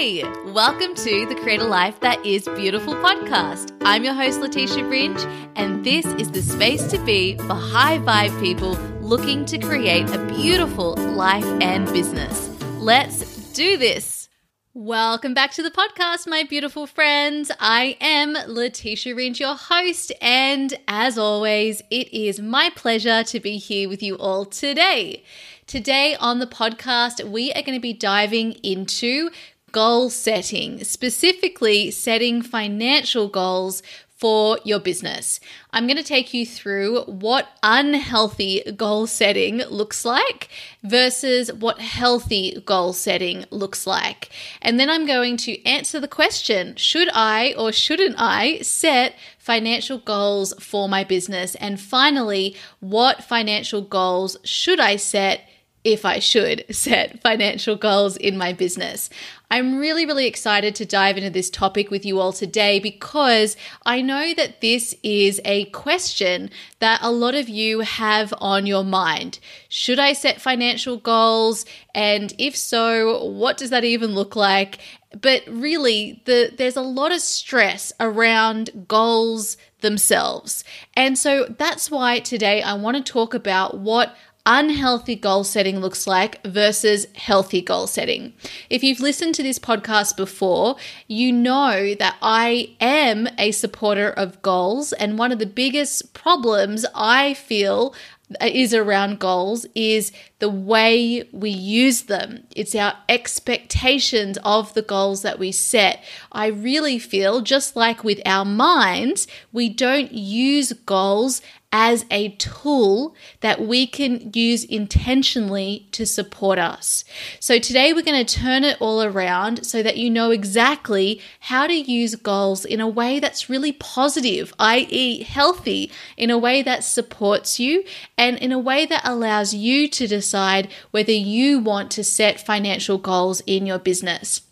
Hey, welcome to the Create a Life That Is Beautiful podcast. I'm your host, Letitia Ringe, and this is the space to be for high vibe people looking to create a beautiful life and business. Let's do this. Welcome back to the podcast, my beautiful friends. I am Letitia Ringe, your host, and as always, it is my pleasure to be here with you all today. Today on the podcast, we are going to be diving into goal setting, specifically setting financial goals for your business. I'm going to take you through what unhealthy goal setting looks like versus what healthy goal setting looks like. And then I'm going to answer the question should I or shouldn't I set financial goals for my business? And finally, what financial goals should I set? If I should set financial goals in my business. I'm really, really excited to dive into this topic with you all today because I know that this is a question that a lot of you have on your mind. Should I set financial goals? And if so, what does that even look like? But really, the, there's a lot of stress around goals themselves. And so that's why today I want to talk about what unhealthy goal setting looks like versus healthy goal setting. If you've listened to this podcast before, you know that I am a supporter of goals. And one of the biggest problems I feel is around goals is the way we use them. It's our expectations of the goals that we set. I really feel, just like with our minds, we don't use goals as a tool that we can use intentionally to support us. So, today we're going to turn it all around so that you know exactly how to use goals in a way that's really positive, i.e., healthy, in a way that supports you, and in a way that allows you to decide whether you want to set financial goals in your business.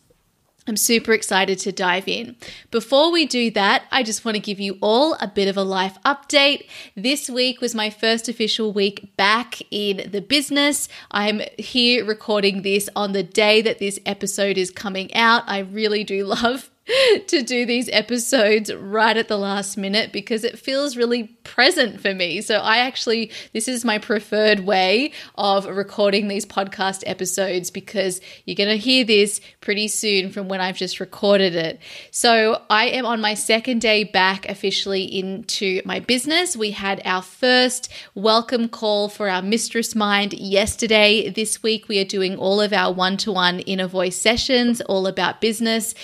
I'm super excited to dive in. Before we do that, I just want to give you all a bit of a life update. This week was my first official week back in the business. I'm here recording this on the day that this episode is coming out. I really do love to do these episodes right at the last minute because it feels really present for me. So, I actually, this is my preferred way of recording these podcast episodes because you're going to hear this pretty soon from when I've just recorded it. So, I am on my second day back officially into my business. We had our first welcome call for our Mistress Mind yesterday. This week, we are doing all of our one to one inner voice sessions, all about business.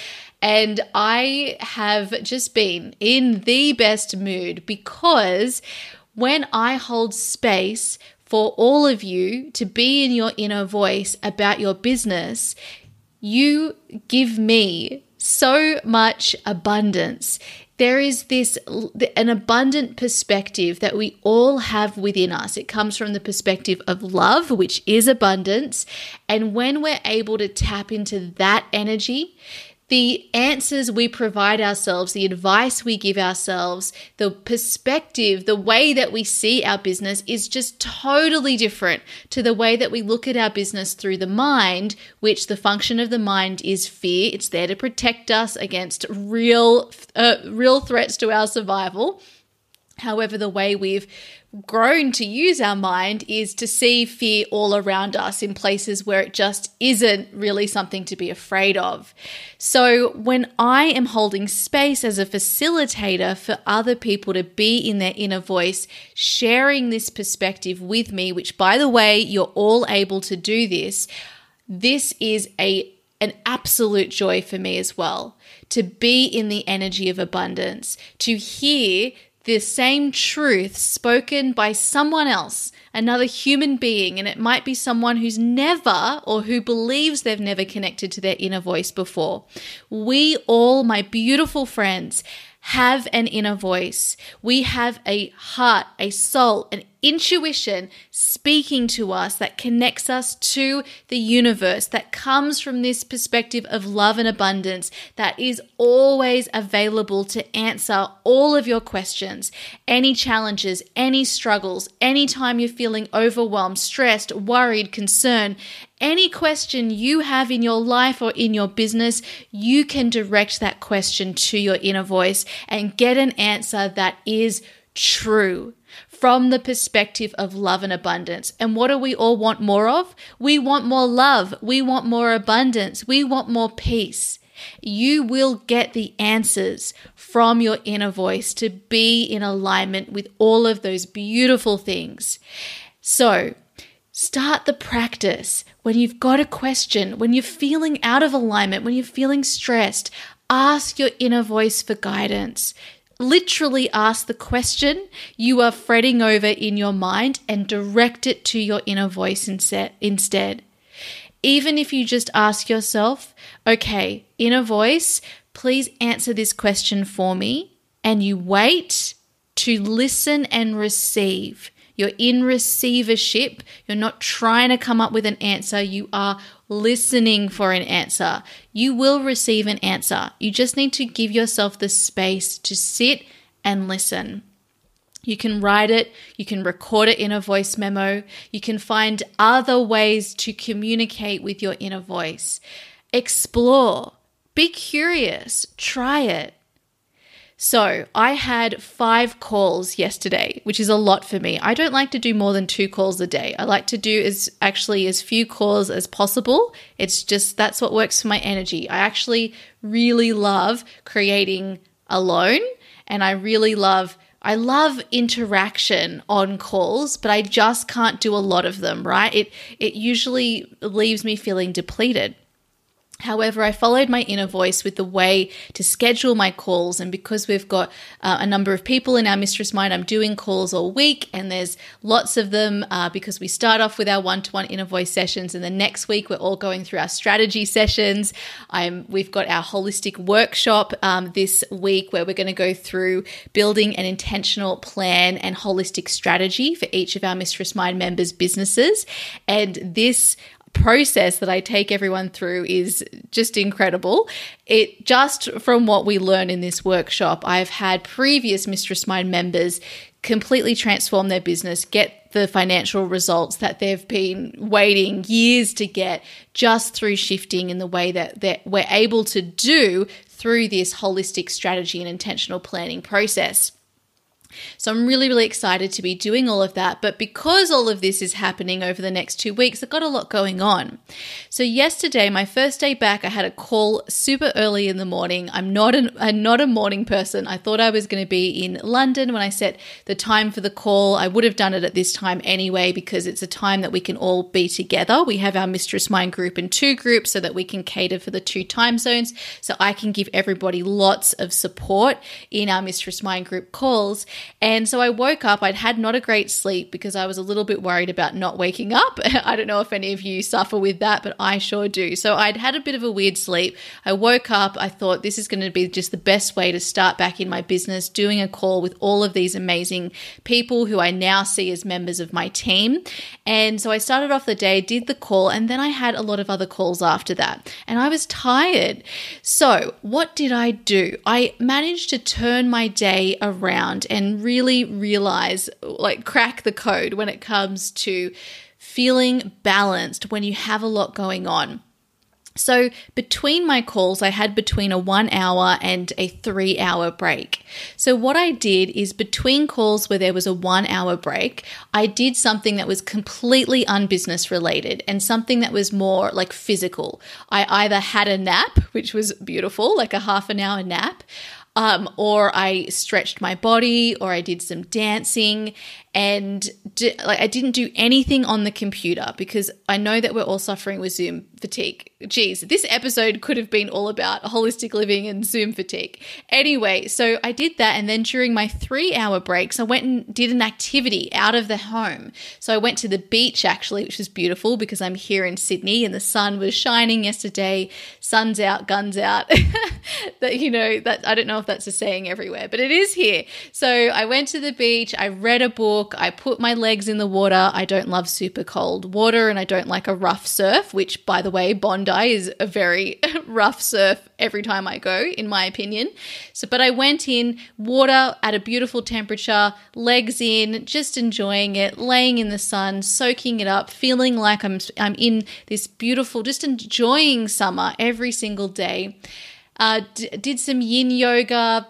And I have just been in the best mood because when I hold space for all of you to be in your inner voice about your business, you give me so much abundance. There is this an abundant perspective that we all have within us. It comes from the perspective of love, which is abundance, and when we're able to tap into that energy, the answers we provide ourselves, the advice we give ourselves, the perspective, the way that we see our business is just totally different to the way that we look at our business through the mind, which the function of the mind is fear. It's there to protect us against real, uh, real threats to our survival. However, the way we've grown to use our mind is to see fear all around us in places where it just isn't really something to be afraid of. So, when I am holding space as a facilitator for other people to be in their inner voice, sharing this perspective with me, which by the way, you're all able to do this, this is a an absolute joy for me as well to be in the energy of abundance, to hear the same truth spoken by someone else, another human being, and it might be someone who's never or who believes they've never connected to their inner voice before. We all, my beautiful friends, have an inner voice. We have a heart, a soul, an intuition speaking to us that connects us to the universe, that comes from this perspective of love and abundance, that is always available to answer all of your questions, any challenges, any struggles, anytime you're feeling overwhelmed, stressed, worried, concerned. Any question you have in your life or in your business, you can direct that question to your inner voice and get an answer that is true from the perspective of love and abundance. And what do we all want more of? We want more love. We want more abundance. We want more peace. You will get the answers from your inner voice to be in alignment with all of those beautiful things. So, Start the practice when you've got a question, when you're feeling out of alignment, when you're feeling stressed. Ask your inner voice for guidance literally ask the question you are fretting over in your mind and direct it to your inner voice instead. Even if you just ask yourself, okay, inner voice, please answer this question for me, and you wait to listen and receive. You're in receivership. You're not trying to come up with an answer. You are listening for an answer. You will receive an answer. You just need to give yourself the space to sit and listen. You can write it, you can record it in a voice memo, you can find other ways to communicate with your inner voice. Explore, be curious, try it. So I had five calls yesterday, which is a lot for me. I don't like to do more than two calls a day. I like to do as actually as few calls as possible. It's just that's what works for my energy. I actually really love creating alone and I really love I love interaction on calls, but I just can't do a lot of them, right? It it usually leaves me feeling depleted. However, I followed my inner voice with the way to schedule my calls. And because we've got uh, a number of people in our Mistress Mind, I'm doing calls all week, and there's lots of them uh, because we start off with our one to one inner voice sessions. And the next week, we're all going through our strategy sessions. I'm, we've got our holistic workshop um, this week where we're going to go through building an intentional plan and holistic strategy for each of our Mistress Mind members' businesses. And this process that I take everyone through is just incredible. It just from what we learn in this workshop, I've had previous Mistress Mind members completely transform their business, get the financial results that they've been waiting years to get just through shifting in the way that, that we're able to do through this holistic strategy and intentional planning process. So I'm really, really excited to be doing all of that. But because all of this is happening over the next two weeks, I've got a lot going on. So yesterday, my first day back, I had a call super early in the morning. I'm not an, I'm not a morning person. I thought I was going to be in London when I set the time for the call. I would have done it at this time anyway because it's a time that we can all be together. We have our Mistress Mind group in two groups so that we can cater for the two time zones. So I can give everybody lots of support in our Mistress Mind group calls. And so I woke up, I'd had not a great sleep because I was a little bit worried about not waking up. I don't know if any of you suffer with that, but I sure do. So I'd had a bit of a weird sleep. I woke up, I thought this is going to be just the best way to start back in my business, doing a call with all of these amazing people who I now see as members of my team. And so I started off the day, did the call, and then I had a lot of other calls after that. And I was tired. So what did I do? I managed to turn my day around and really realize, like, crack the code when it comes to feeling balanced when you have a lot going on. So, between my calls, I had between a one hour and a three hour break. So, what I did is between calls where there was a one hour break, I did something that was completely unbusiness related and something that was more like physical. I either had a nap, which was beautiful, like a half an hour nap um, or I stretched my body, or I did some dancing, and di- like I didn't do anything on the computer because I know that we're all suffering with Zoom fatigue. geez, this episode could have been all about holistic living and Zoom fatigue. Anyway, so I did that. And then during my three hour breaks, I went and did an activity out of the home. So I went to the beach actually, which was beautiful because I'm here in Sydney and the sun was shining yesterday. Sun's out, guns out. that, you know, that I don't know if that's a saying everywhere, but it is here. So I went to the beach, I read a book, I put my legs in the water. I don't love super cold water and I don't like a rough surf, which by the way, Bondi is a very rough surf every time I go, in my opinion. So, but I went in, water at a beautiful temperature, legs in, just enjoying it, laying in the sun, soaking it up, feeling like I'm I'm in this beautiful, just enjoying summer every single day. Uh, d- did some yin yoga,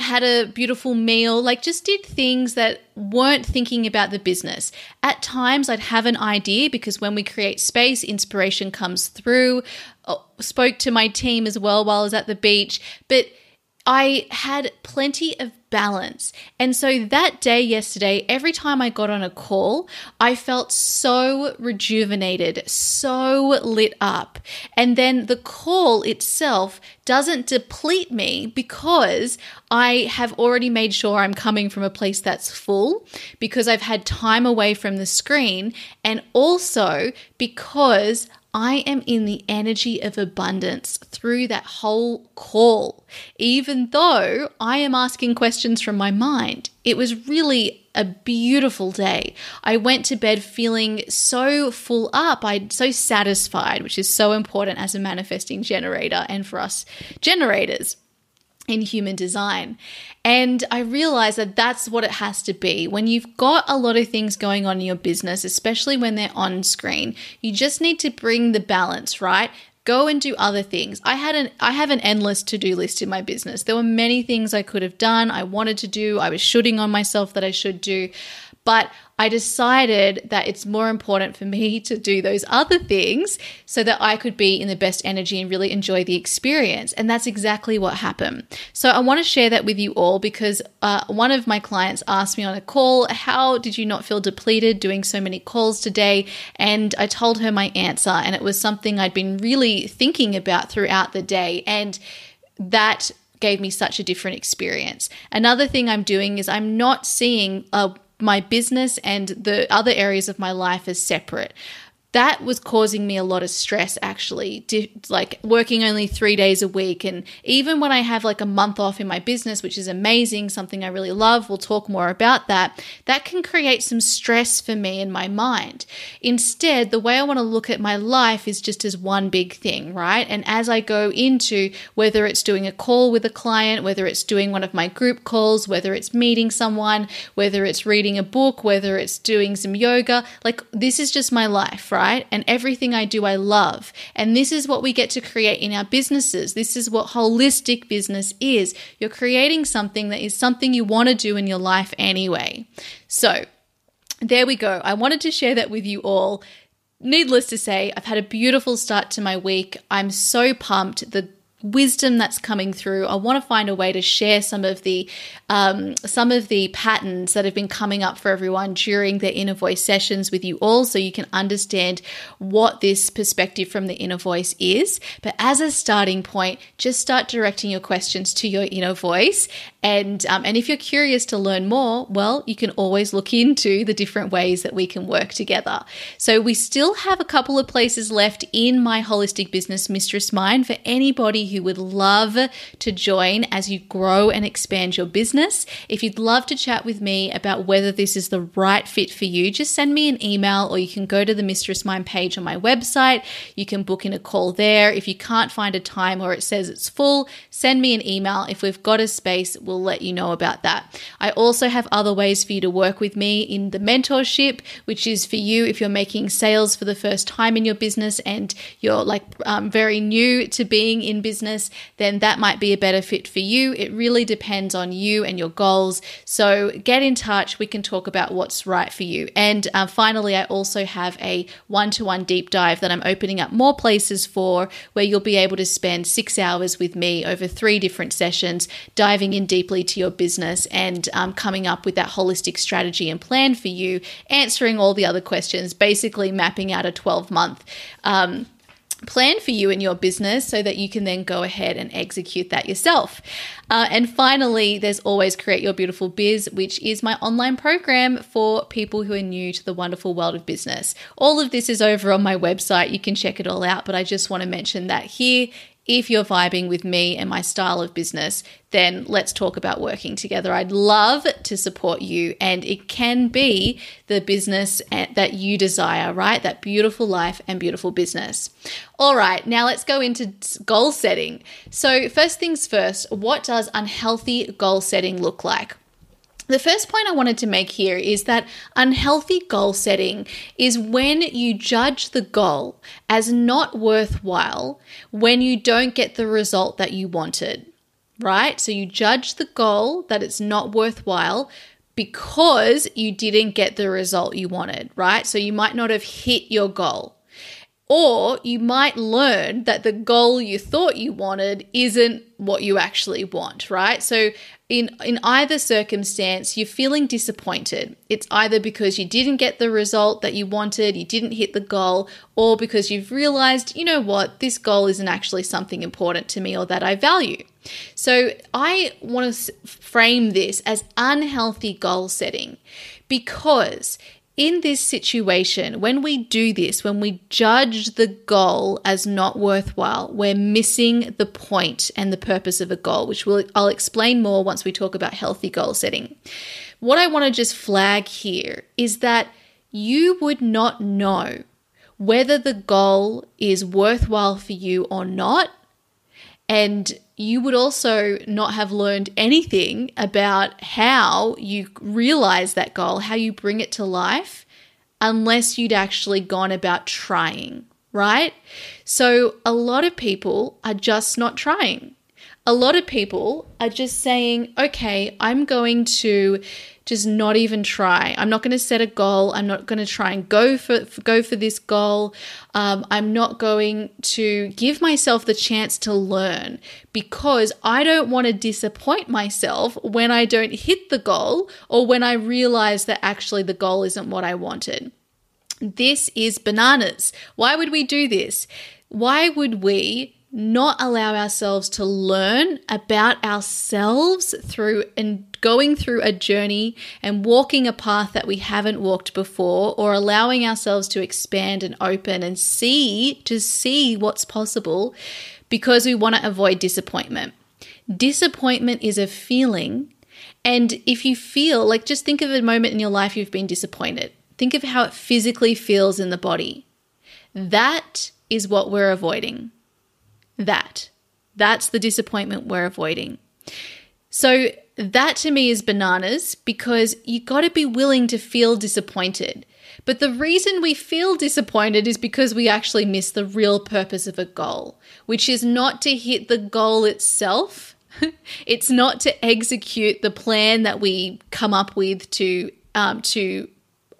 had a beautiful meal, like just did things that weren't thinking about the business. At times, I'd have an idea because when we create space, inspiration comes through. Oh, spoke to my team as well while I was at the beach, but I had plenty of balance. And so that day yesterday, every time I got on a call, I felt so rejuvenated, so lit up. And then the call itself doesn't deplete me because I have already made sure I'm coming from a place that's full, because I've had time away from the screen, and also because I am in the energy of abundance through that whole call, even though I am asking questions from my mind. It was really a beautiful day. I went to bed feeling so full up, I so satisfied, which is so important as a manifesting generator and for us generators in human design. And I realized that that's what it has to be. When you've got a lot of things going on in your business, especially when they're on screen, you just need to bring the balance, right? Go and do other things. I had an I have an endless to-do list in my business. There were many things I could have done, I wanted to do, I was shooting on myself that I should do. But I decided that it's more important for me to do those other things so that I could be in the best energy and really enjoy the experience. And that's exactly what happened. So I want to share that with you all because uh, one of my clients asked me on a call, How did you not feel depleted doing so many calls today? And I told her my answer, and it was something I'd been really thinking about throughout the day. And that gave me such a different experience. Another thing I'm doing is I'm not seeing a my business and the other areas of my life as separate that was causing me a lot of stress actually like working only three days a week. And even when i have like a month off in my business which is amazing something i really love we'll talk more about that that can create some stress for me in my mind. Instead the way i want to look at my life is just as one big thing right? And as i go into whether it's doing a call with a client whether it's doing one of my group calls whether it's meeting someone whether it's reading a book whether it's doing some yoga like this is just my life right right? And everything I do, I love. And this is what we get to create in our businesses. This is what holistic business is. You're creating something that is something you want to do in your life anyway. So, there we go. I wanted to share that with you all. Needless to say, I've had a beautiful start to my week. I'm so pumped. The wisdom that's coming through. I want to find a way to share some of the um, some of the patterns that have been coming up for everyone during the inner voice sessions with you all, so you can understand what this perspective from the inner voice is. But as a starting point, just start directing your questions to your inner voice, and um, and if you're curious to learn more, well, you can always look into the different ways that we can work together. So we still have a couple of places left in my holistic business mistress mind for anybody who would love to join as you grow and expand your business. If you'd love to chat with me about whether this is the right fit for you, just send me an email or you can go to the Mistress Mind page on my website. You can book in a call there. If you can't find a time or it says it's full, send me an email. If we've got a space, we'll let you know about that. I also have other ways for you to work with me in the mentorship, which is for you if you're making sales for the first time in your business and you're like um, very new to being in business business, then that might be a better fit for you. It really depends on you and your goals. So get in touch. We can talk about what's right for you. And uh, finally, I also have a one to one deep dive that I'm opening up more places for where you'll be able to spend six hours with me over three different sessions, diving in deeply to your business and um, coming up with that holistic strategy and plan for you, answering all the other questions, basically mapping out a 12 month. Um, plan for you and your business so that you can then go ahead and execute that yourself. Uh, and finally, there's always Create Your Beautiful Biz, which is my online program for people who are new to the wonderful world of business. All of this is over on my website. You can check it all out, but I just want to mention that here if you're vibing with me and my style of business, then let's talk about working together. I'd love to support you, and it can be the business eh, that you desire, right? That beautiful life and beautiful business. All right, now let's go into goal setting. So, first things first, what does unhealthy goal setting look like? The first point I wanted to make here is that unhealthy goal setting is when you judge the goal as not worthwhile when you don't get the result that you wanted, right? So you judge the goal that it's not worthwhile because you didn't get the result you wanted, right? So you might not have hit your goal. Or you might learn that the goal you thought you wanted isn't what you actually want, right? So in in either circumstance, you're feeling disappointed. It's either because you didn't get the result that you wanted, you didn't hit the goal, or because you've realized, you know what, this goal isn't actually something important to me or that I value. So I want to frame this as unhealthy goal setting because in this situation, when we do this, when we judge the goal as not worthwhile, we're missing the point and the purpose of a goal, which we'll, I'll explain more once we talk about healthy goal setting. What I want to just flag here is that you would not know whether the goal is worthwhile for you or not. And you would also not have learned anything about how you realize that goal, how you bring it to life, unless you'd actually gone about trying, right? So, a lot of people are just not trying. A lot of people are just saying, okay, I'm going to just not even try. I'm not going to set a goal. I'm not going to try and go for go for this goal. Um, I'm not going to give myself the chance to learn because I don't want to disappoint myself when I don't hit the goal or when I realize that actually the goal isn't what I wanted. This is bananas. Why would we do this? Why would we not allow ourselves to learn about ourselves through and going through a journey and walking a path that we haven't walked before or allowing ourselves to expand and open and see to see what's possible because we want to avoid disappointment. Disappointment is a feeling and if you feel like just think of a moment in your life you've been disappointed. Think of how it physically feels in the body. That is what we're avoiding that. That's the disappointment we're avoiding. So, that to me is bananas because you got to be willing to feel disappointed. But the reason we feel disappointed is because we actually miss the real purpose of a goal, which is not to hit the goal itself. it's not to execute the plan that we come up with to um, to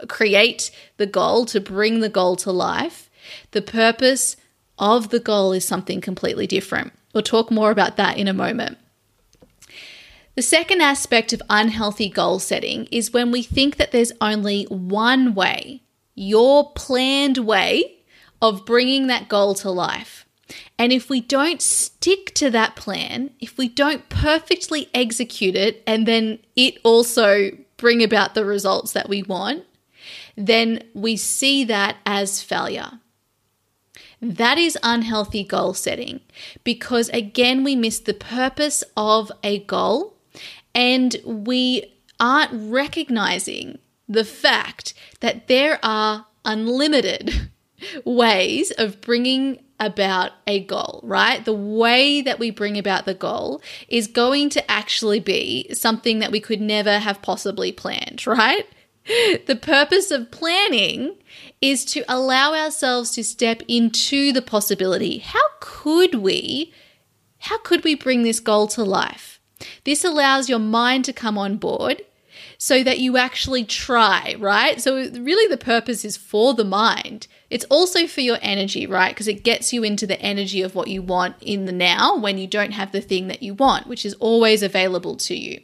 create the goal, to bring the goal to life. The purpose of the goal is something completely different. We'll talk more about that in a moment. The second aspect of unhealthy goal setting is when we think that there's only one way, your planned way of bringing that goal to life. And if we don't stick to that plan, if we don't perfectly execute it and then it also bring about the results that we want, then we see that as failure. That is unhealthy goal setting because, again, we miss the purpose of a goal and we aren't recognizing the fact that there are unlimited ways of bringing about a goal, right? The way that we bring about the goal is going to actually be something that we could never have possibly planned, right? The purpose of planning is to allow ourselves to step into the possibility. How could we how could we bring this goal to life? This allows your mind to come on board so that you actually try, right? So, really, the purpose is for the mind. It's also for your energy, right? Because it gets you into the energy of what you want in the now when you don't have the thing that you want, which is always available to you.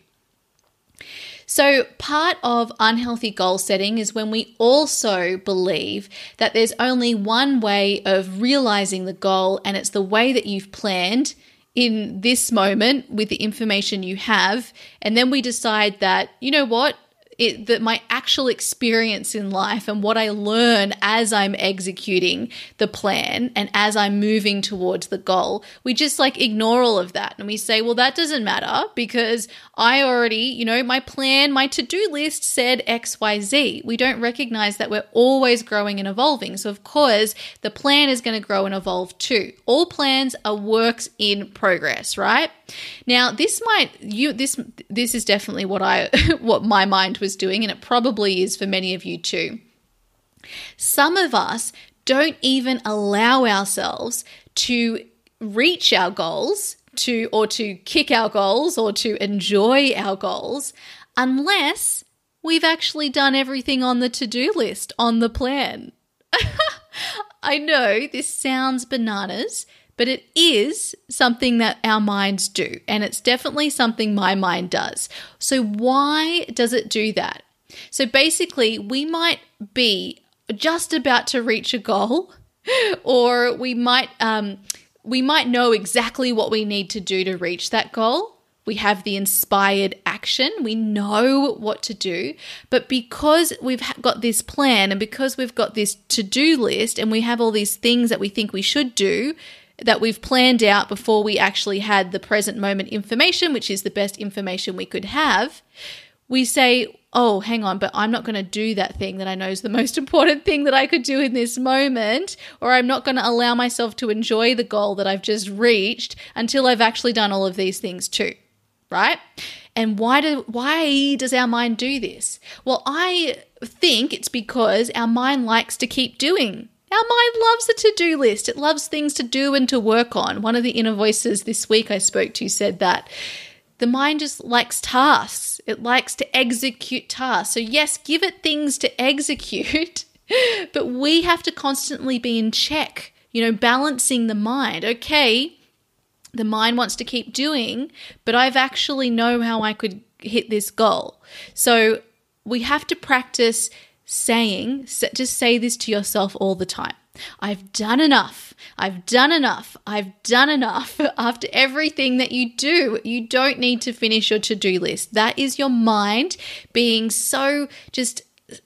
So, part of unhealthy goal setting is when we also believe that there's only one way of realizing the goal, and it's the way that you've planned in this moment with the information you have. And then we decide that, you know what? It, that my actual experience in life and what I learn as I'm executing the plan and as I'm moving towards the goal, we just like ignore all of that and we say, well, that doesn't matter because I already, you know, my plan, my to do list said XYZ. We don't recognize that we're always growing and evolving. So, of course, the plan is going to grow and evolve too. All plans are works in progress, right? Now, this might you this this is definitely what I what my mind was doing and it probably is for many of you too. Some of us don't even allow ourselves to reach our goals to or to kick our goals or to enjoy our goals unless we've actually done everything on the to-do list on the plan. I know this sounds bananas, but it is something that our minds do, and it's definitely something my mind does. So, why does it do that? So, basically, we might be just about to reach a goal, or we might um, we might know exactly what we need to do to reach that goal. We have the inspired action. We know what to do. But because we've got this plan and because we've got this to do list and we have all these things that we think we should do, that we've planned out before we actually had the present moment information, which is the best information we could have, we say, oh, hang on, but I'm not going to do that thing that I know is the most important thing that I could do in this moment, or I'm not going to allow myself to enjoy the goal that I've just reached until I've actually done all of these things too. Right? And why do why does our mind do this? Well, I think it's because our mind likes to keep doing our mind loves a to do list. It loves things to do and to work on. One of the inner voices this week I spoke to said that the mind just likes tasks, it likes to execute tasks. So, yes, give it things to execute, but we have to constantly be in check, you know, balancing the mind. Okay, the mind wants to keep doing, but I've actually know how I could hit this goal. So, we have to practice saying, just say this to yourself all the time. I've done enough. I've done enough. I've done enough. After everything that you do, you don't need to finish your to do list. That is your mind being so just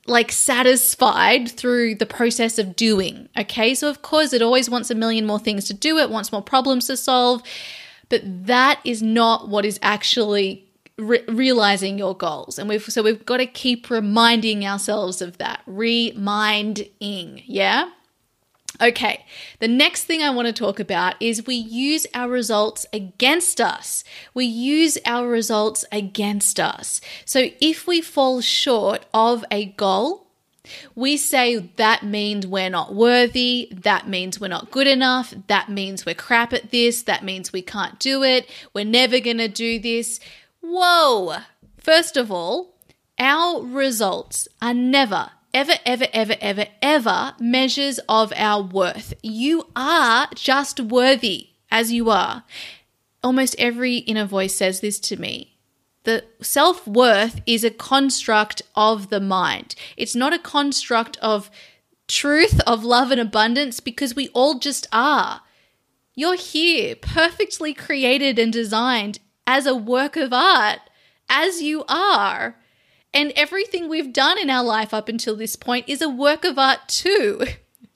like satisfied through the process of doing. Okay. So, of course, it always wants a million more things to do, it wants more problems to solve. But that is not what is actually re- realizing your goals. And we've so we've got to keep reminding ourselves of that. Reminding, yeah? Okay, the next thing I want to talk about is we use our results against us. We use our results against us. So if we fall short of a goal, we say that means we're not worthy, that means we're not good enough, that means we're crap at this, that means we can't do it, we're never going to do this. Whoa! First of all, our results are never, ever, ever, ever, ever, ever measures of our worth. You are just worthy as you are. Almost every inner voice says this to me. The self worth is a construct of the mind. It's not a construct of truth, of love and abundance, because we all just are. You're here, perfectly created and designed as a work of art, as you are. And everything we've done in our life up until this point is a work of art too,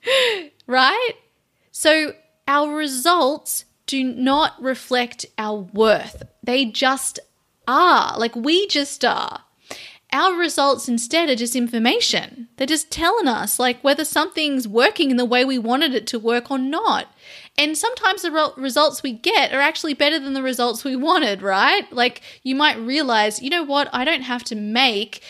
right? So our results do not reflect our worth. They just are. Like we just are. Our results instead are just information. They're just telling us like whether something's working in the way we wanted it to work or not. And sometimes the re- results we get are actually better than the results we wanted, right? Like you might realize, you know what, I don't have to make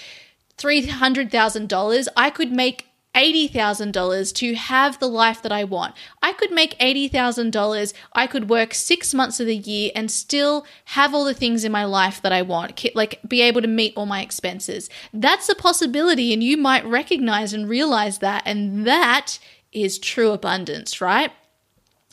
$300,000. I could make $80,000 to have the life that I want. I could make $80,000. I could work six months of the year and still have all the things in my life that I want, like be able to meet all my expenses. That's a possibility, and you might recognize and realize that. And that is true abundance, right?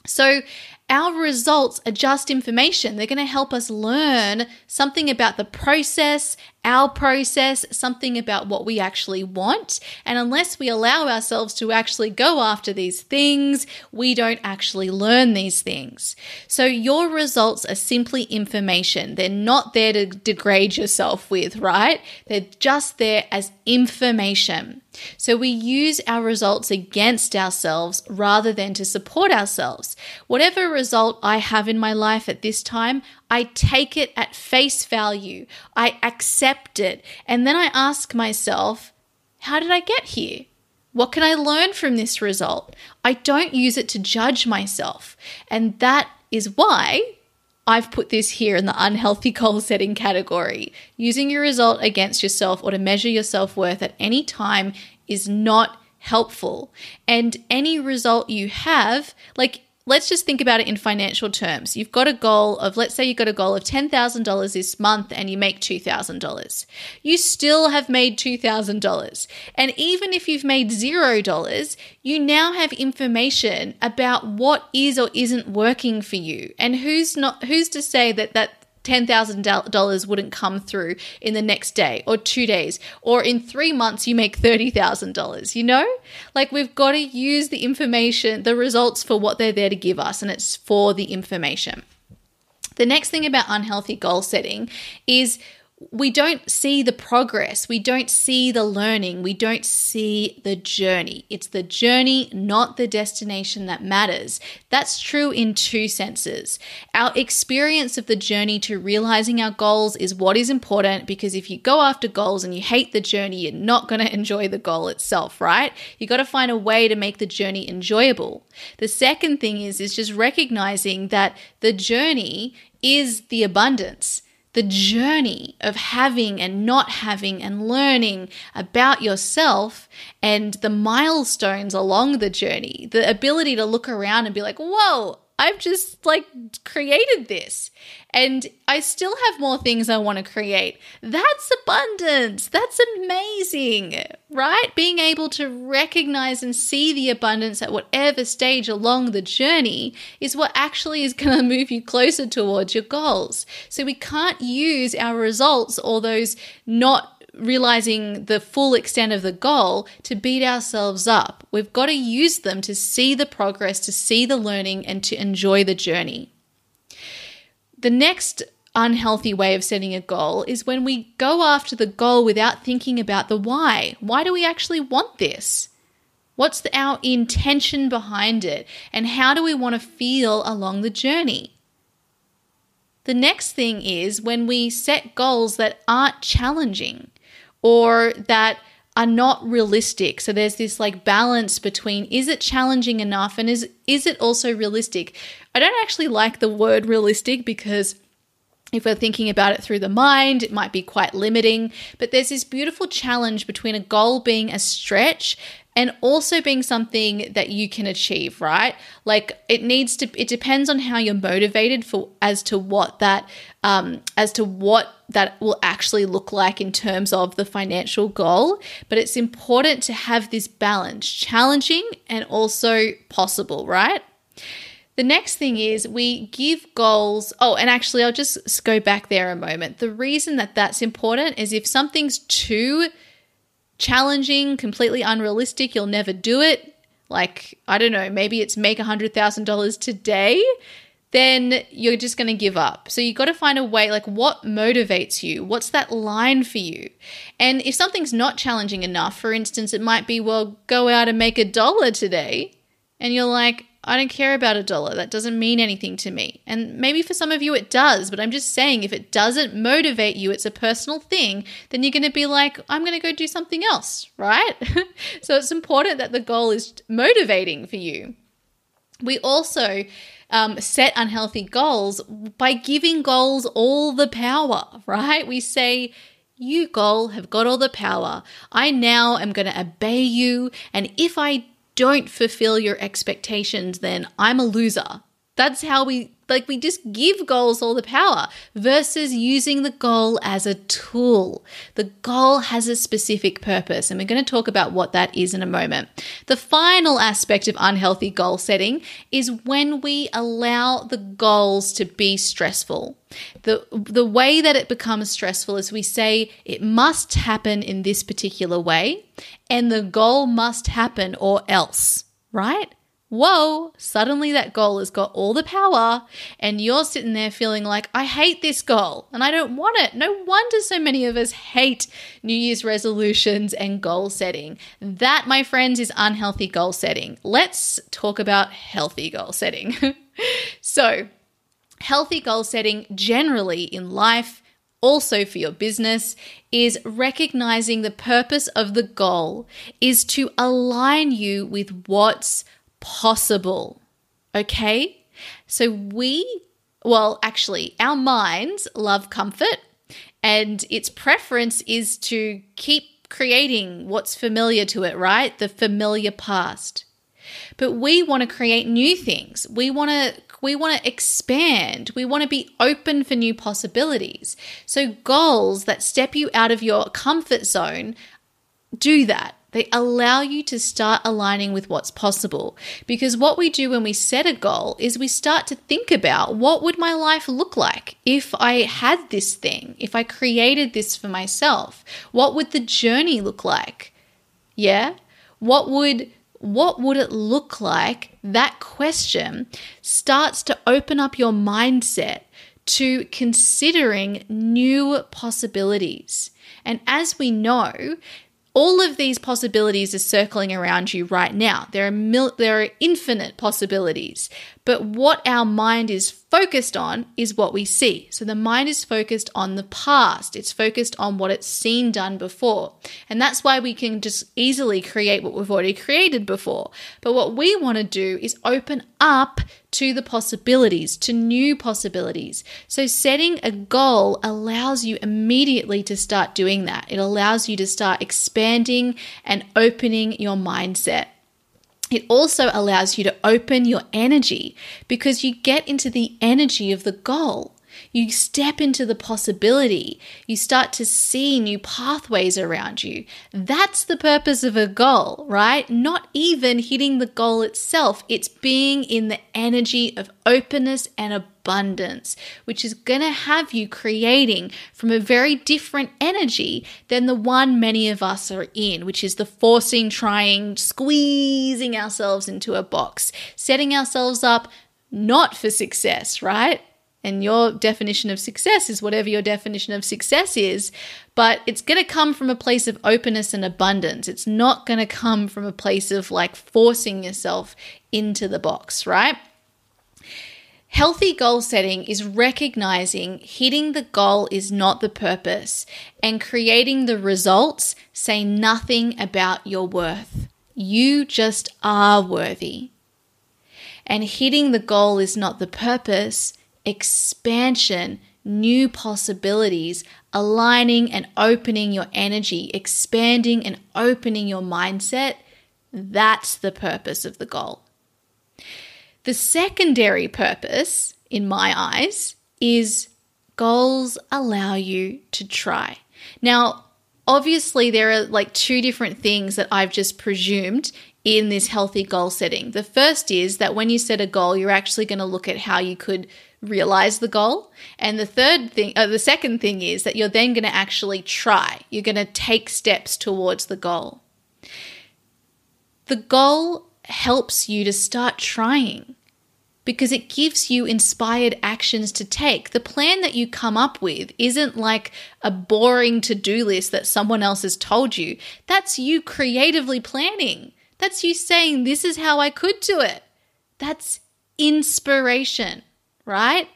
So, our results are just information. They're going to help us learn something about the process our process, something about what we actually want. And unless we allow ourselves to actually go after these things, we don't actually learn these things. So your results are simply information. They're not there to degrade yourself with, right? They're just there as information. So we use our results against ourselves rather than to support ourselves. Whatever result I have in my life at this time, I take it at face value. I accept it. And then I ask myself, how did I get here? What can I learn from this result? I don't use it to judge myself. And that is why I've put this here in the unhealthy goal setting category. Using your result against yourself or to measure your self worth at any time is not helpful. And any result you have, like let's just think about it in financial terms. You've got a goal of, let's say you've got a goal of $10,000 this month and you make $2,000. You still have made $2,000. And even if you've made $0, you now have information about what is or isn't working for you. And who's not, who's to say that that $10,000 wouldn't come through in the next day or two days, or in three months, you make $30,000, you know? Like, we've got to use the information, the results for what they're there to give us, and it's for the information. The next thing about unhealthy goal setting is we don't see the progress, we don't see the learning, we don't see the journey. It's the journey, not the destination, that matters. That's true in two senses. Our experience of the journey to realizing our goals is what is important because if you go after goals and you hate the journey, you're not going to enjoy the goal itself, right? You got to find a way to make the journey enjoyable. The second thing is is just recognizing that the journey is the abundance the journey of having and not having and learning about yourself and the milestones along the journey, the ability to look around and be like, whoa, I've just like created this and I still have more things I want to create. That's abundance. That's amazing, right? Being able to recognize and see the abundance at whatever stage along the journey is what actually is going to move you closer towards your goals. So we can't use our results or those not realizing the full extent of the goal to beat ourselves up. We've got to use them to see the progress, to see the learning, and to enjoy the journey. The next unhealthy way of setting a goal is when we go after the goal without thinking about the why. Why do we actually want this? What's the, our intention behind it? And how do we want to feel along the journey? The next thing is when we set goals that aren't challenging or that are not realistic. So there's this like balance between is it challenging enough and is is it also realistic? I don't actually like the word realistic because if we're thinking about it through the mind, it might be quite limiting. But there's this beautiful challenge between a goal being a stretch and also being something that you can achieve, right? Like it needs to, it depends on how you're motivated for as to what that, um, as to what that will actually look like in terms of the financial goal. But it's important to have this balance, challenging and also possible, right? The next thing is we give goals. Oh, and actually, I'll just go back there a moment. The reason that that's important is if something's too challenging, completely unrealistic, you'll never do it. Like, I don't know, maybe it's make $100,000 today, then you're just going to give up. So you've got to find a way, like, what motivates you? What's that line for you? And if something's not challenging enough, for instance, it might be, well, go out and make a dollar today. And you're like, I don't care about a dollar. That doesn't mean anything to me. And maybe for some of you it does, but I'm just saying if it doesn't motivate you, it's a personal thing, then you're going to be like, I'm going to go do something else, right? so it's important that the goal is motivating for you. We also um, set unhealthy goals by giving goals all the power, right? We say, you, goal, have got all the power. I now am going to obey you. And if I don't fulfill your expectations, then I'm a loser. That's how we like we just give goals all the power versus using the goal as a tool. The goal has a specific purpose, and we're going to talk about what that is in a moment. The final aspect of unhealthy goal setting is when we allow the goals to be stressful. The, the way that it becomes stressful is we say it must happen in this particular way, and the goal must happen or else, right? Whoa, suddenly that goal has got all the power, and you're sitting there feeling like, I hate this goal and I don't want it. No wonder so many of us hate New Year's resolutions and goal setting. That, my friends, is unhealthy goal setting. Let's talk about healthy goal setting. so, healthy goal setting generally in life also for your business is recognizing the purpose of the goal is to align you with what's possible. Okay? So we, well, actually, our minds love comfort and its preference is to keep creating what's familiar to it, right? The familiar past. But we want to create new things. We want to we want to expand. We want to be open for new possibilities. So goals that step you out of your comfort zone do that. They allow you to start aligning with what's possible. Because what we do when we set a goal is we start to think about what would my life look like if I had this thing, if I created this for myself? What would the journey look like? Yeah? What would what would it look like? That question starts to open up your mindset to considering new possibilities. And as we know, all of these possibilities are circling around you right now. There are mil- there are infinite possibilities. But what our mind is focused on is what we see. So the mind is focused on the past, it's focused on what it's seen done before. And that's why we can just easily create what we've already created before. But what we want to do is open up to the possibilities, to new possibilities. So setting a goal allows you immediately to start doing that. It allows you to start expanding and opening your mindset. It also allows you to open your energy because you get into the energy of the goal. You step into the possibility. You start to see new pathways around you. That's the purpose of a goal, right? Not even hitting the goal itself, it's being in the energy of openness and abundance, which is going to have you creating from a very different energy than the one many of us are in, which is the forcing, trying, squeezing ourselves into a box, setting ourselves up not for success, right? And your definition of success is whatever your definition of success is, but it's going to come from a place of openness and abundance. It's not going to come from a place of like forcing yourself into the box, right? Healthy goal setting is recognizing hitting the goal is not the purpose and creating the results say nothing about your worth. You just are worthy. And hitting the goal is not the purpose expansion, new possibilities, aligning and opening your energy, expanding and opening your mindset. That's the purpose of the goal. The secondary purpose, in my eyes, is goals allow you to try. Now, obviously, there are like two different things that I've just presumed in this healthy goal setting. The first is that when you set a goal, you're actually going to look at how you could realize the goal. And the third thing, uh, the second thing is that you're then going to actually try. You're going to take steps towards the goal. The goal helps you to start trying because it gives you inspired actions to take. The plan that you come up with isn't like a boring to do list that someone else has told you. That's you creatively planning. That's you saying, This is how I could do it. That's inspiration right?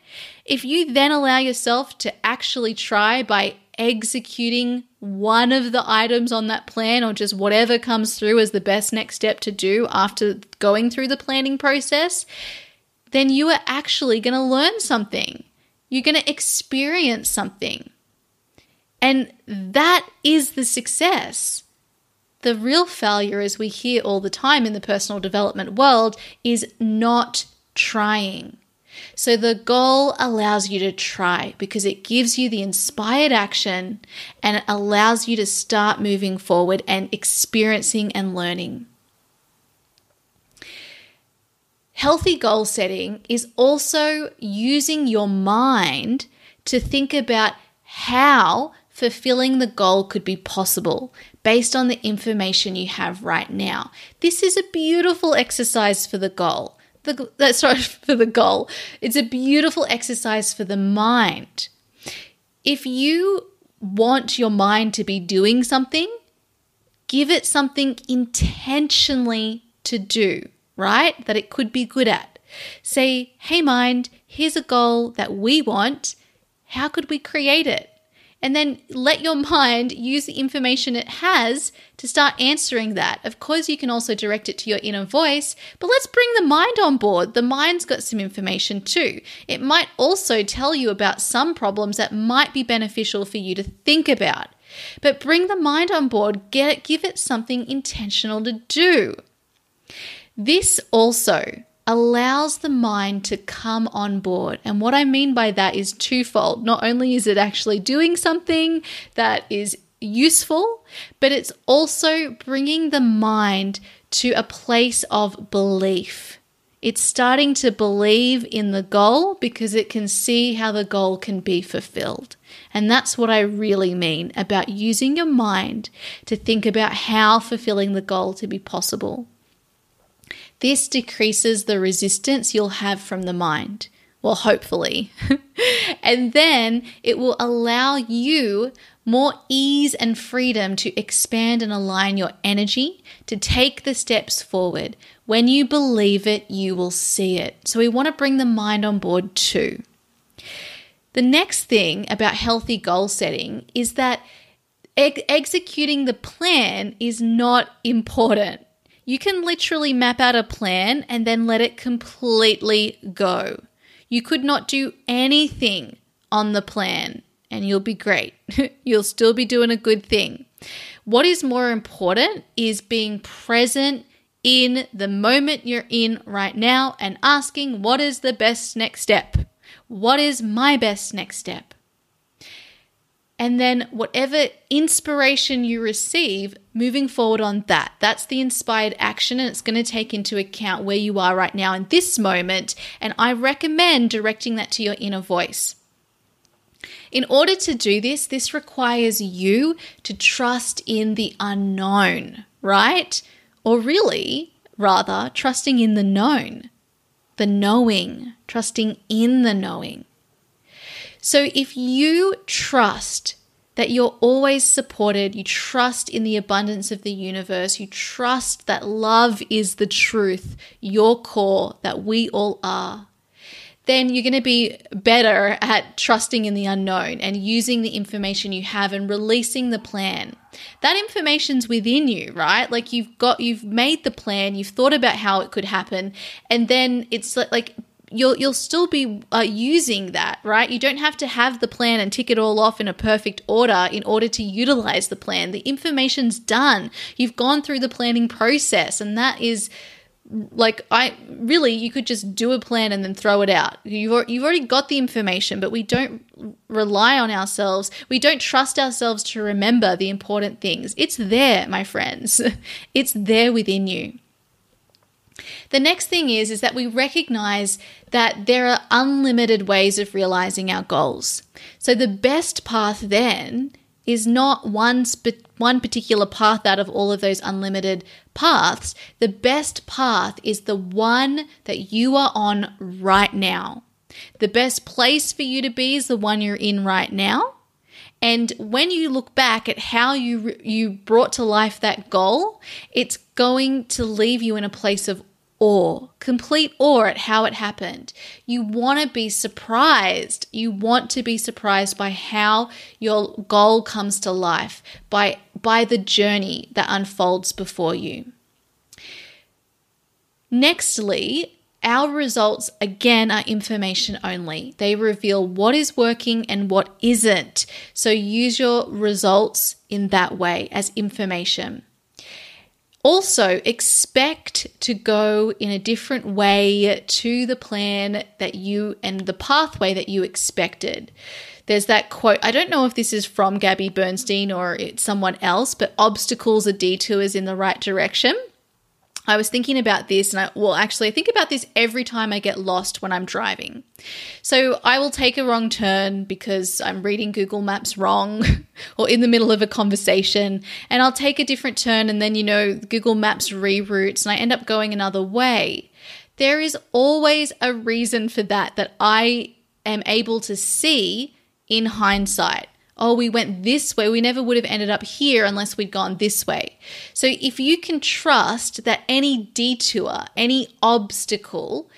If you then allow yourself to actually try by executing one of the items on that plan or just whatever comes through as the best next step to do after going through the planning process, then you are actually going to learn something. You're going to experience something. And that is the success. The real failure, as we hear all the time in the personal development world, is not trying. So the goal allows you to try because it gives you the inspired action and it allows you to start moving forward and experiencing and learning. Healthy goal setting is also using your mind to think about how fulfilling the goal could be possible based on the information you have right now. This is a beautiful exercise for the goal. The, that's sorry for the goal. It's a beautiful exercise for the mind. If you want your mind to be doing something, give it something intentionally to do right? That it could be good at. Say, hey, mind, here's a goal that we want. How could we create it? And then let your mind use the information it has to start answering that. Of course, you can also direct it to your inner voice, but let's bring the mind on board. The mind's got some information too. It might also tell you about some problems that might be beneficial for you to think about. But bring the mind on board, get it, give it something intentional to do. This also allows the mind to come on board. And what I mean by that is twofold. Not only is it actually doing something that is useful, but it's also bringing the mind to a place of belief. It's starting to believe in the goal because it can see how the goal can be fulfilled. And that's what I really mean about using your mind to think about how fulfilling the goal to be possible. This decreases the resistance you'll have from the mind. Well, hopefully. and then it will allow you more ease and freedom to expand and align your energy to take the steps forward. When you believe it, you will see it. So we want to bring the mind on board too. The next thing about healthy goal setting is that executing the plan is not important. You can literally map out a plan and then let it completely go. You could not do anything on the plan and you'll be great. you'll still be doing a good thing. What is more important is being present in the moment you're in right now and asking, what is the best next step? What is my best next step? And then, whatever inspiration you receive, moving forward on that. That's the inspired action, and it's going to take into account where you are right now in this moment. And I recommend directing that to your inner voice. In order to do this, this requires you to trust in the unknown, right? Or really, rather, trusting in the known, the knowing, trusting in the knowing. So if you trust that you're always supported, you trust in the abundance of the universe, you trust that love is the truth, your core, that we all are, then you're going to be better at trusting in the unknown and using the information you have and releasing the plan. That information's within you, right? Like you've got, you've made the plan, you've thought about how it could happen, and then it's like you'll you'll still be uh, using that, right? You don't have to have the plan and tick it all off in a perfect order in order to utilize the plan. The information's done. You've gone through the planning process, and that is like I really you could just do a plan and then throw it out. You've you've already got the information, but we don't rely on ourselves. We don't trust ourselves to remember the important things. It's there, my friends. It's there within you. The next thing is is that we recognize that there are unlimited ways of realizing our goals. So the best path then is not one spe- one particular path out of all of those unlimited paths. The best path is the one that you are on right now. The best place for you to be is the one you're in right now. And when you look back at how you you brought to life that goal, it's going to leave you in a place of awe, complete awe at how it happened. You want to be surprised. You want to be surprised by how your goal comes to life, by, by the journey that unfolds before you. Nextly, our results again are information only. They reveal what is working and what isn't. So use your results in that way as information Also, expect to go in a different way to the plan that you and the pathway that you expected. There's that quote, I don't know if this is from Gabby Bernstein or it's someone else, but obstacles are detours in the right direction. I was thinking about this, and I, well, actually, I think about this every time I get lost when I'm driving. So I will take a wrong turn because I'm reading Google Maps wrong or in the middle of a conversation, and I'll take a different turn, and then, you know, Google Maps reroutes, and I end up going another way. There is always a reason for that that I am able to see in hindsight oh, we went this way, we never would have ended up here unless we'd gone this way. So if you can trust that any detour, any obstacle,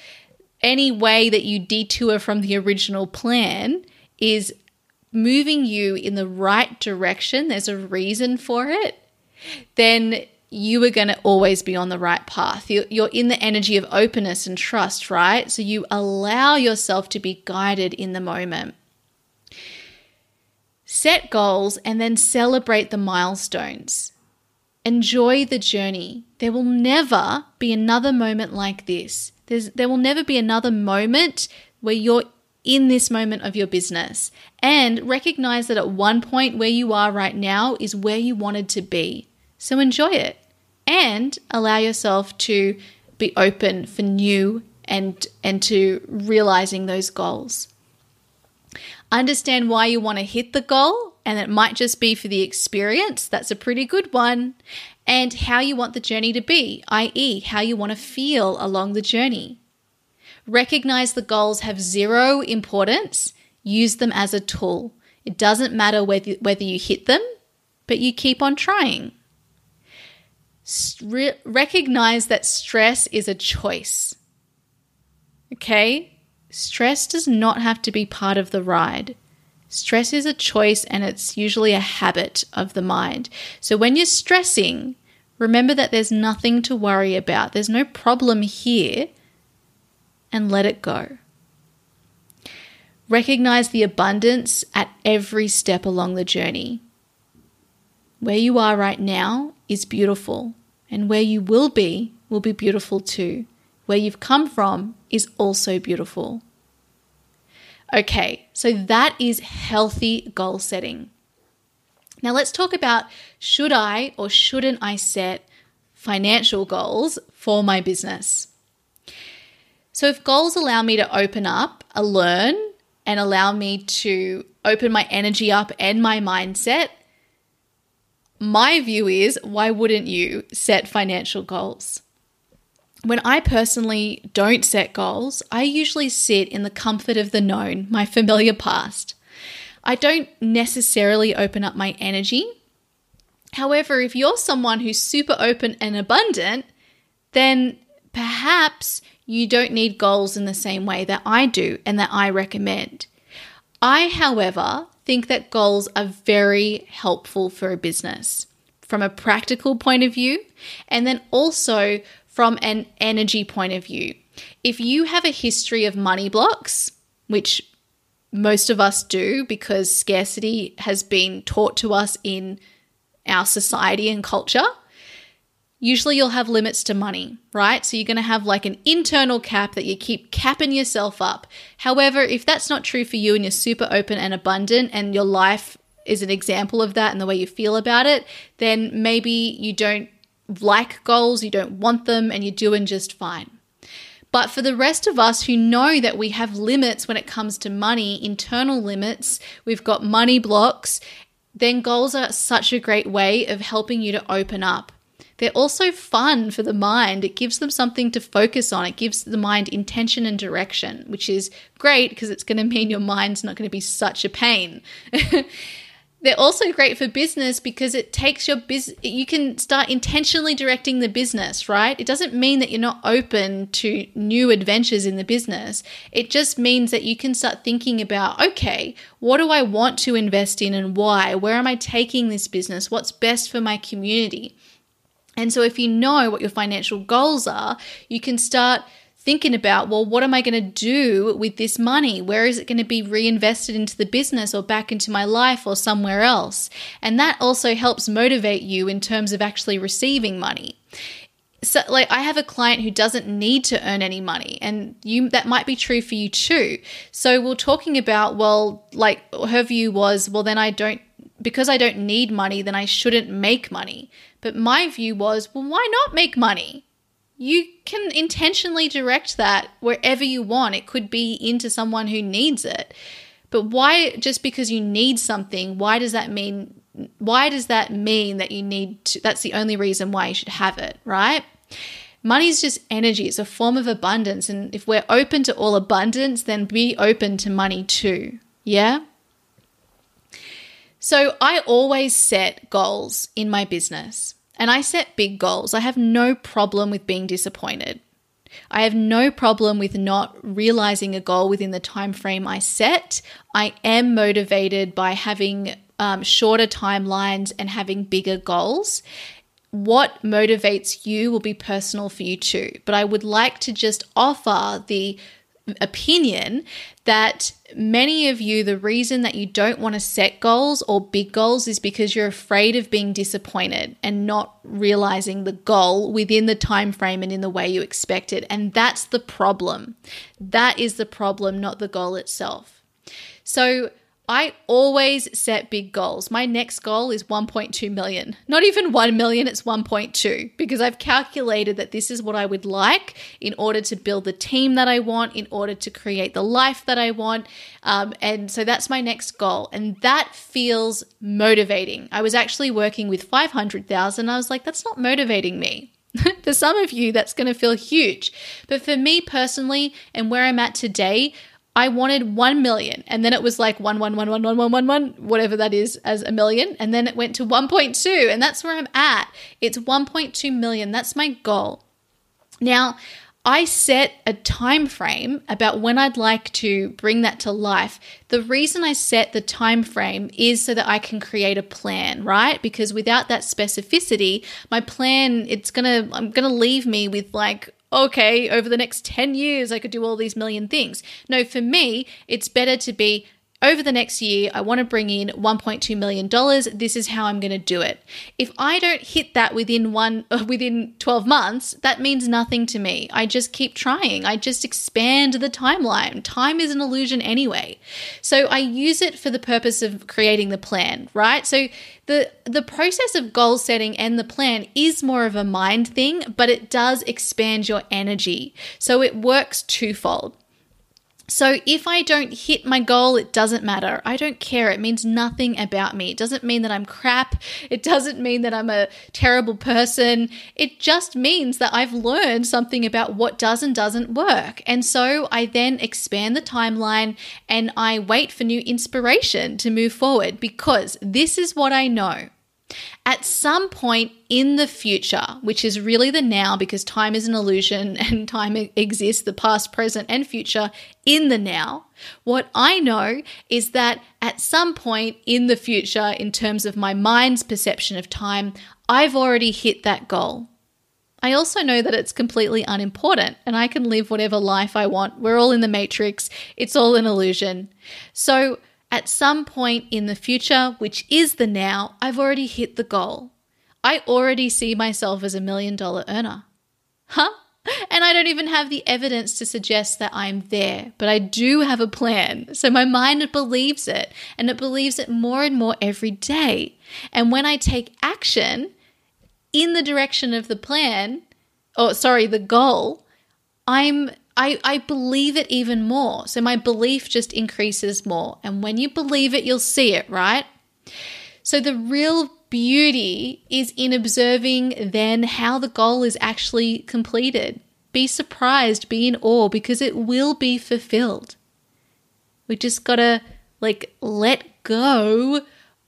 any way that you detour from the original plan is moving you in the right direction, there's a reason for it, then you are going to always be on the right path. You're in the energy of openness and trust, right? So you allow yourself to be guided in the moment. Set goals and then celebrate the milestones. Enjoy the journey. There will never be another moment like this. There's, there will never be another moment where you're in this moment of your business. And recognize that at one point where you are right now is where you wanted to be. So enjoy it and allow yourself to be open for new and and to realizing those goals. Understand why you want to hit the goal, and it might just be for the experience. That's a pretty good one. And how you want the journey to be, i.e., how you want to feel along the journey. Recognize the goals have zero importance, use them as a tool. It doesn't matter whether, whether you hit them, but you keep on trying. recognize that stress is a choice. Okay? Stress does not have to be part of the ride. Stress is a choice and it's usually a habit of the mind. So when you're stressing, remember that there's nothing to worry about. There's no problem here and let it go. Recognize the abundance at every step along the journey. Where you are right now is beautiful, and where you will be will be beautiful too. Where you've come from is also beautiful. Okay, so that is healthy goal setting. Now let's talk about should I or shouldn't I set financial goals for my business? So, if goals allow me to open up, a learn, and allow me to open my energy up and my mindset, my view is why wouldn't you set financial goals? When I personally don't set goals, I usually sit in the comfort of the known, my familiar past. I don't necessarily open up my energy. However, if you're someone who's super open and abundant, then perhaps you don't need goals in the same way that I do and that I recommend. I, however, think that goals are very helpful for a business from a practical point of view, and then also from an energy point of view. If you have a history of money blocks, which most of us do because scarcity has been taught to us in our society and culture, usually you'll have limits to money, right? So you're going to have like an internal cap that you keep capping yourself up. However, if that's not true for you and you're super open and abundant and your life is an example of that and the way you feel about it, then maybe you don't like goals, you don't want them, and you're doing just fine. But for the rest of us who know that we have limits when it comes to money, internal limits, we've got money blocks, then goals are such a great way of helping you to open up. They're also fun for the mind. It gives them something to focus on. It gives the mind intention and direction, which is great because it's going to mean your mind's not going to be such a pain. They're also great for business because it takes your business, you can start intentionally directing the business, right? It doesn't mean that you're not open to new adventures in the business. It just means that you can start thinking about, okay, what do I want to invest in and why? Where am I taking this business? What's best for my community? And so, if you know what your financial goals are, you can start thinking about, well, what am I going to do with this money? Where is it going to be reinvested into the business or back into my life or somewhere else? And that also helps motivate you in terms of actually receiving money. so like I have a client who doesn't need to earn any money and you that might be true for you too. So we're talking about well like her view was well then I don't because I don't need money then I shouldn't make money. But my view was well why not make money? You can intentionally direct that wherever you want. It could be into someone who needs it. But why just because you need something, why does that mean why does that mean that you need to that's the only reason why you should have it, right? Money is just energy, it's a form of abundance. And if we're open to all abundance, then be open to money too. Yeah? So I always set goals in my business and I set big goals. I have no problem with being disappointed. I have no problem with not realizing a goal within the time frame I set. I am motivated by having um, shorter timelines and having bigger goals what motivates you will be personal for you too. But I would like to just offer the opinion that many of you, the reason that you don't want to set goals or big goals is because you're afraid of being disappointed and not realizing the goal within the time frame and in the way you expected. And that's the problem. That is the problem, not the goal itself. So I always set big goals. My next goal is 1.2 million. Not even 1 million, it's 1.2 because I've calculated that this is what I would like in order to build the team that I want, in order to create the life that I want. Um, and so that's my next goal. And that feels motivating. I was actually working with 500,000. I was like, that's not motivating me. for some of you, that's going to feel huge. But for me personally, and where I'm at today, I wanted 1 million and then it was like 1 1 1 1 1 1 1 1 whatever that is as a million and then it went to 1.2 and that's where I'm at. It's 1.2 million. That's my goal. Now, I set a time frame about when I'd like to bring that to life. The reason I set the time frame is so that I can create a plan, right? Because without that specificity, my plan it's going to I'm going to leave me with like okay, over the next 10 years, I could do all these million things. No, for me, it's better to be over the next year, I want to bring in $1.2 million. This is how I'm going to do it. If I don't hit that within one uh, within 12 months, that means nothing to me. I just keep trying. I just expand the timeline. Time is an illusion anyway. So I use it for the purpose of creating the plan, right? So the the process of goal setting and the plan is more of a mind thing, but it does expand your energy. So it works twofold. So if I don't hit my goal, it doesn't matter. I don't care. It means nothing about me. It doesn't mean that I'm crap. It doesn't mean that I'm a terrible person. It just means that I've learned something about what does and doesn't work. And so I then expand the timeline and I wait for new inspiration to move forward because this is what I know. At some point in the future, which is really the now because time is an illusion and time exists, the past, present, and future in the now, what I know is that at some point in the future, in terms of my mind's perception of time, I've already hit that goal. I also know that it's completely unimportant and I can live whatever life I want. We're all in the matrix, it's all an illusion. So, at some point in the future, which is the now, I've already hit the goal. I already see myself as a million dollar earner. Huh? And I don't even have the evidence to suggest that I'm there, but I do have a plan. So my mind believes it, and it believes it more and more every day. And when I take action in the direction of the plan, or sorry, the goal, I'm I, I believe it even more. So my belief just increases more. And when you believe it, you'll see it, right? So the real beauty is in observing then how the goal is actually completed. Be surprised, be in awe, because it will be fulfilled. We just gotta like let go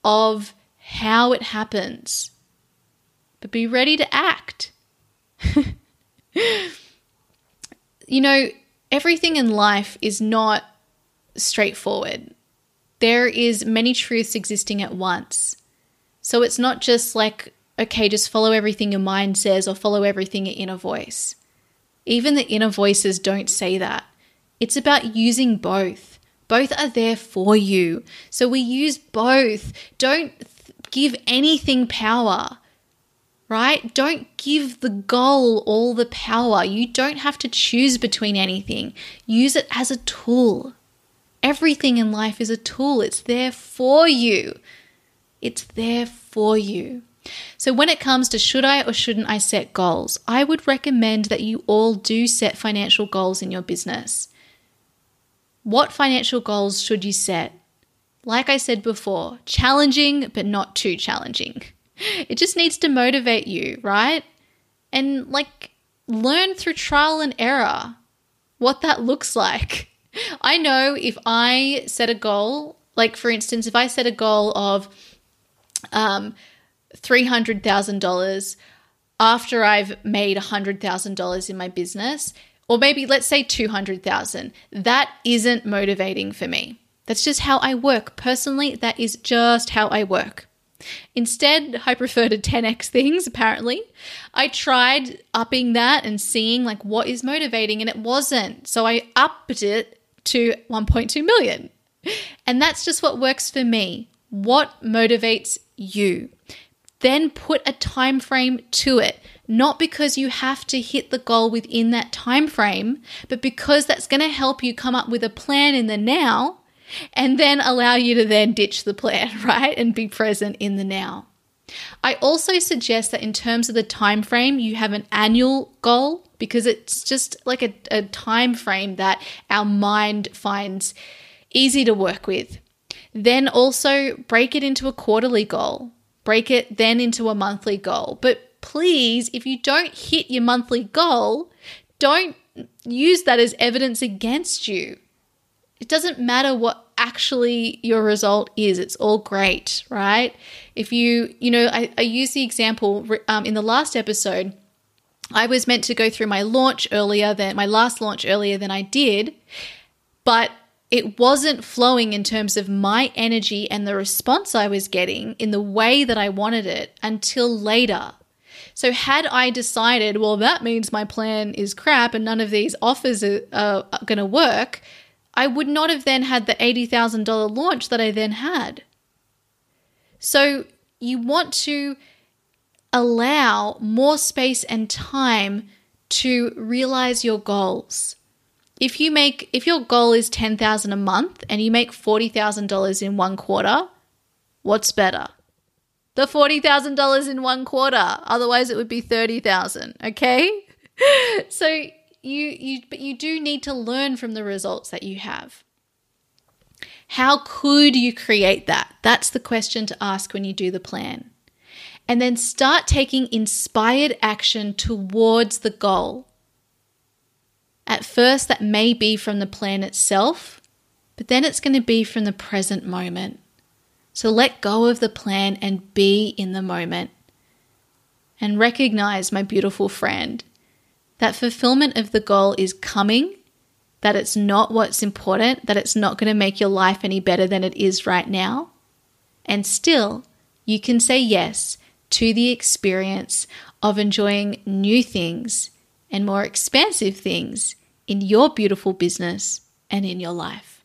of how it happens, but be ready to act. you know, everything in life is not straightforward. There is many truths existing at once. So it's not just like, okay, just follow everything your mind says or follow everything your inner voice. Even the inner voices don't say that. It's about using both. Both are there for you. So we use both. Don't th- give anything power. Right? Don't give the goal all the power. You don't have to choose between anything. Use it as a tool. Everything in life is a tool, it's there for you. It's there for you. So, when it comes to should I or shouldn't I set goals, I would recommend that you all do set financial goals in your business. What financial goals should you set? Like I said before, challenging, but not too challenging. It just needs to motivate you, right? And like learn through trial and error what that looks like. I know if I set a goal, like for instance, if I set a goal of um, $300,000 after I've made $100,000 in my business, or maybe let's say 200,000, that isn't motivating for me. That's just how I work. Personally, that is just how I work. Instead, I prefer to 10x things, apparently. I tried upping that and seeing like what is motivating, and it wasn't. So I upped it to 1.2 million. And that's just what works for me. What motivates you? Then put a time frame to it. Not because you have to hit the goal within that time frame, but because that's going to help you come up with a plan in the now and then allow you to then ditch the plan, right? And be present in the now. I also suggest that in terms of the time frame, you have an annual goal because it's just like a, a time frame that our mind finds easy to work with. Then also break it into a quarterly goal. Break it then into a monthly goal. But please, if you don't hit your monthly goal, don't use that as evidence against you it doesn't matter what actually your result is. It's all great right? If you you know i, I use the example um, in the last episode i was meant to go through my launch earlier than my last launch earlier than i did but it wasn't flowing in terms of my energy and the response i was getting in the way that i wanted it until later. So, had I decided, well, that means my plan is crap and none of these offers are, are going to work, I would not have then had the $80,000 launch that I then had. So you want to allow more space and time to realize your goals. If you make if your goal is 10,000 a month and you make $40,000 in one quarter, what's better? The $40,000 in one quarter. Otherwise it would be 30,000, okay? so you you but you do need to learn from the results that you have. How could you create that? That's the question to ask when you do the plan. And then start taking inspired action towards the goal. At first, that may be from the plan itself, but then it's going to be from the present moment. So let go of the plan and be in the moment. And recognize, my beautiful friend, that fulfillment of the goal is coming, that it's not what's important, that it's not going to make your life any better than it is right now. And still, you can say yes to the experience of enjoying new things and more expansive things in your beautiful business and in your life.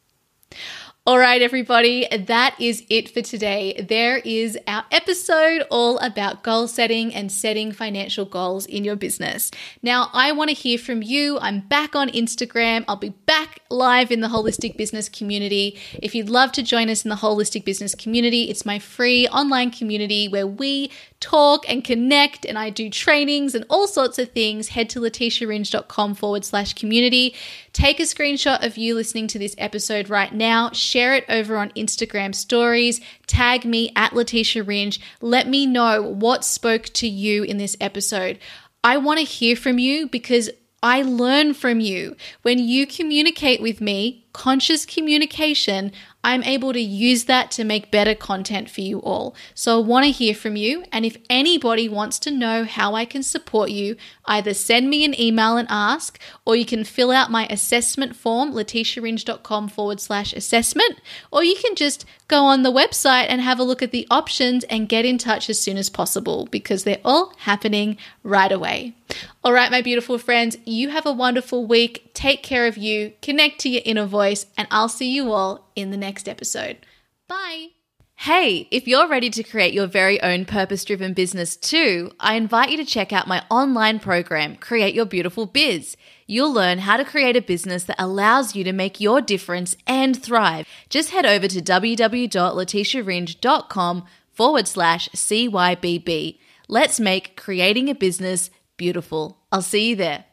All right, everybody, that is it for today. There is our episode all about goal setting and setting financial goals in your business. Now, I want to hear from you. I'm back on Instagram. I'll be back live in the holistic business community. If you'd love to join us in the holistic business community, it's my free online community where we talk and connect and I do trainings and all sorts of things. Head to letitiaringe.com forward slash community. Take a screenshot of you listening to this episode right now share it over on Instagram stories, tag me at Letitia Ringe. Let me know what spoke to you in this episode. I want to hear from you because I learn from you. When you communicate with me, conscious communication, I'm able to use that to make better content for you all. So I want to hear from you. And if anybody wants to know how I can support you, either send me an email and ask, or you can fill out my assessment form, letitiaringe.com forward slash assessment, or you can just go on the website and have a look at the options and get in touch as soon as possible because they're all happening right away. All right, my beautiful friends, you have a wonderful week. Take care of you, connect to your inner voice, and I'll see you all in the next episode. Bye. Hey, if you're ready to create your very own purpose driven business too, I invite you to check out my online program, Create Your Beautiful Biz. You'll learn how to create a business that allows you to make your difference and thrive. Just head over to www.letitiaringe.com forward slash CYBB. Let's make creating a business beautiful. I'll see you there.